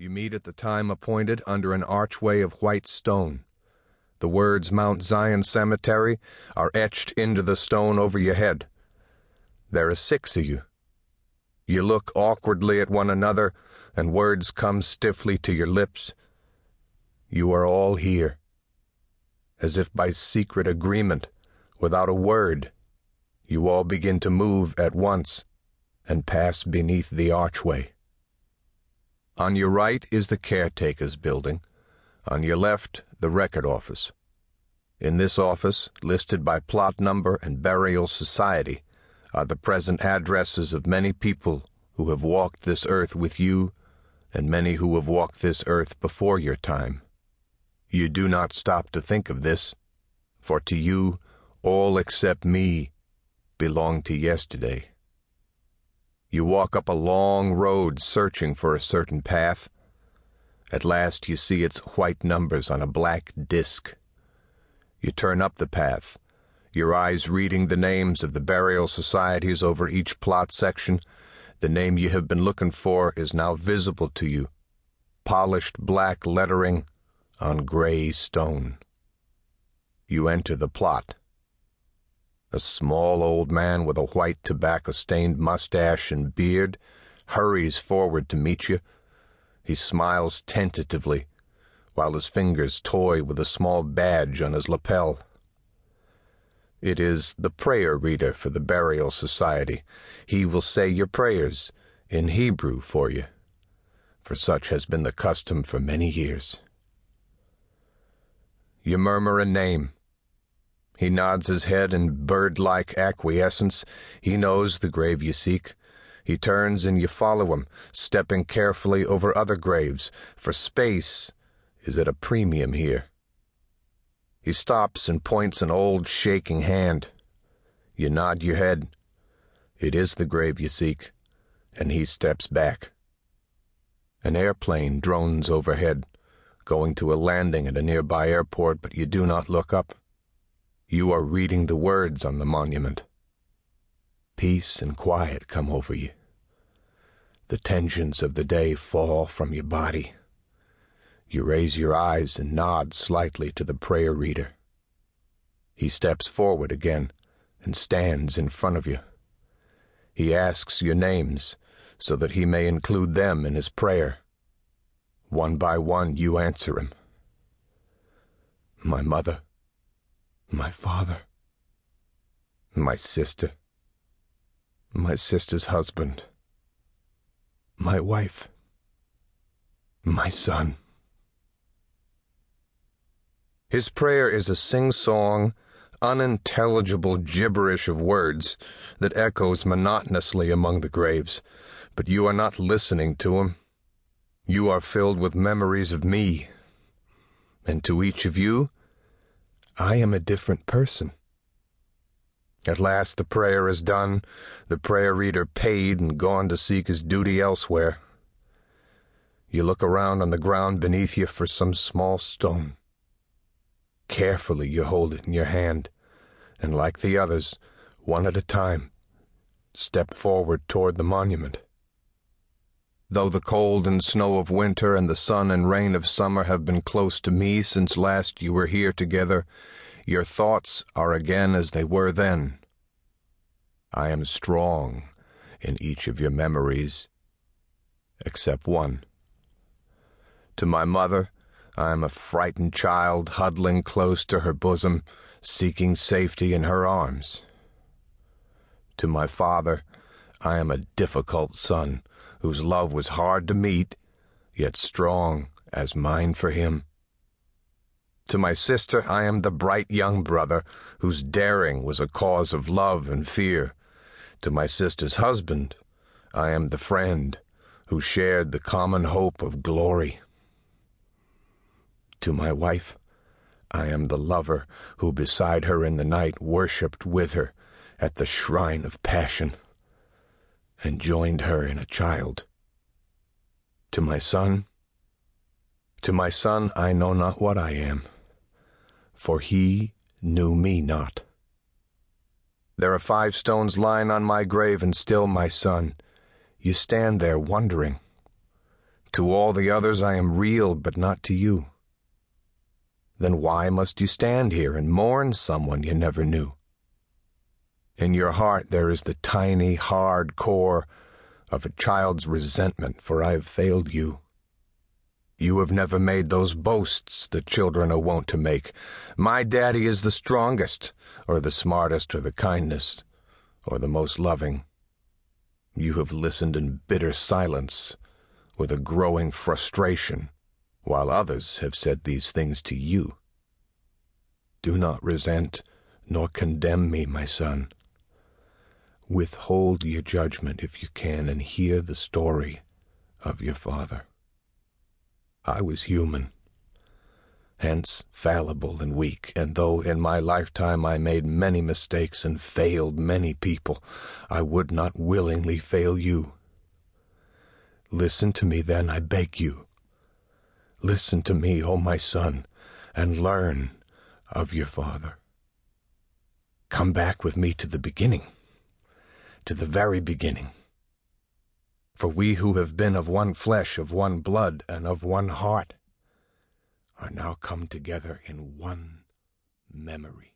You meet at the time appointed under an archway of white stone. The words Mount Zion Cemetery are etched into the stone over your head. There are six of you. You look awkwardly at one another, and words come stiffly to your lips. You are all here. As if by secret agreement, without a word, you all begin to move at once and pass beneath the archway. On your right is the caretaker's building. On your left, the record office. In this office, listed by plot number and burial society, are the present addresses of many people who have walked this earth with you and many who have walked this earth before your time. You do not stop to think of this, for to you, all except me belong to yesterday. You walk up a long road searching for a certain path. At last you see its white numbers on a black disk. You turn up the path your eyes reading the names of the burial societies over each plot section. The name you have been looking for is now visible to you. Polished black lettering on gray stone. You enter the plot. A small old man with a white tobacco stained mustache and beard hurries forward to meet you. He smiles tentatively while his fingers toy with a small badge on his lapel. It is the prayer reader for the burial society. He will say your prayers in Hebrew for you, for such has been the custom for many years. You murmur a name. He nods his head in bird like acquiescence. He knows the grave you seek. He turns and you follow him, stepping carefully over other graves, for space is at a premium here. He stops and points an old shaking hand. You nod your head. It is the grave you seek, and he steps back. An airplane drones overhead, going to a landing at a nearby airport, but you do not look up. You are reading the words on the monument. Peace and quiet come over you. The tensions of the day fall from your body. You raise your eyes and nod slightly to the prayer reader. He steps forward again and stands in front of you. He asks your names so that he may include them in his prayer. One by one, you answer him. My mother, my father, my sister, my sister's husband, my wife, my son. His prayer is a sing song, unintelligible gibberish of words that echoes monotonously among the graves, but you are not listening to him. You are filled with memories of me. And to each of you, I am a different person. At last the prayer is done, the prayer reader paid and gone to seek his duty elsewhere. You look around on the ground beneath you for some small stone. Carefully you hold it in your hand, and like the others, one at a time, step forward toward the monument. Though the cold and snow of winter and the sun and rain of summer have been close to me since last you were here together, your thoughts are again as they were then. I am strong in each of your memories, except one. To my mother, I am a frightened child huddling close to her bosom, seeking safety in her arms. To my father, I am a difficult son whose love was hard to meet, yet strong as mine for him. To my sister, I am the bright young brother whose daring was a cause of love and fear. To my sister's husband, I am the friend who shared the common hope of glory. To my wife, I am the lover who beside her in the night worshipped with her at the shrine of passion and joined her in a child. To my son, to my son I know not what I am, for he knew me not. There are five stones lying on my grave, and still, my son, you stand there wondering. To all the others I am real, but not to you. Then why must you stand here and mourn someone you never knew? In your heart there is the tiny, hard core of a child's resentment, for I have failed you. You have never made those boasts that children are wont to make. My daddy is the strongest, or the smartest, or the kindest, or the most loving. You have listened in bitter silence, with a growing frustration, while others have said these things to you. Do not resent nor condemn me, my son. Withhold your judgment if you can and hear the story of your father. I was human, hence fallible and weak, and though in my lifetime I made many mistakes and failed many people, I would not willingly fail you. Listen to me then, I beg you. Listen to me, O oh my son, and learn of your father. Come back with me to the beginning, to the very beginning. For we who have been of one flesh, of one blood, and of one heart, are now come together in one memory.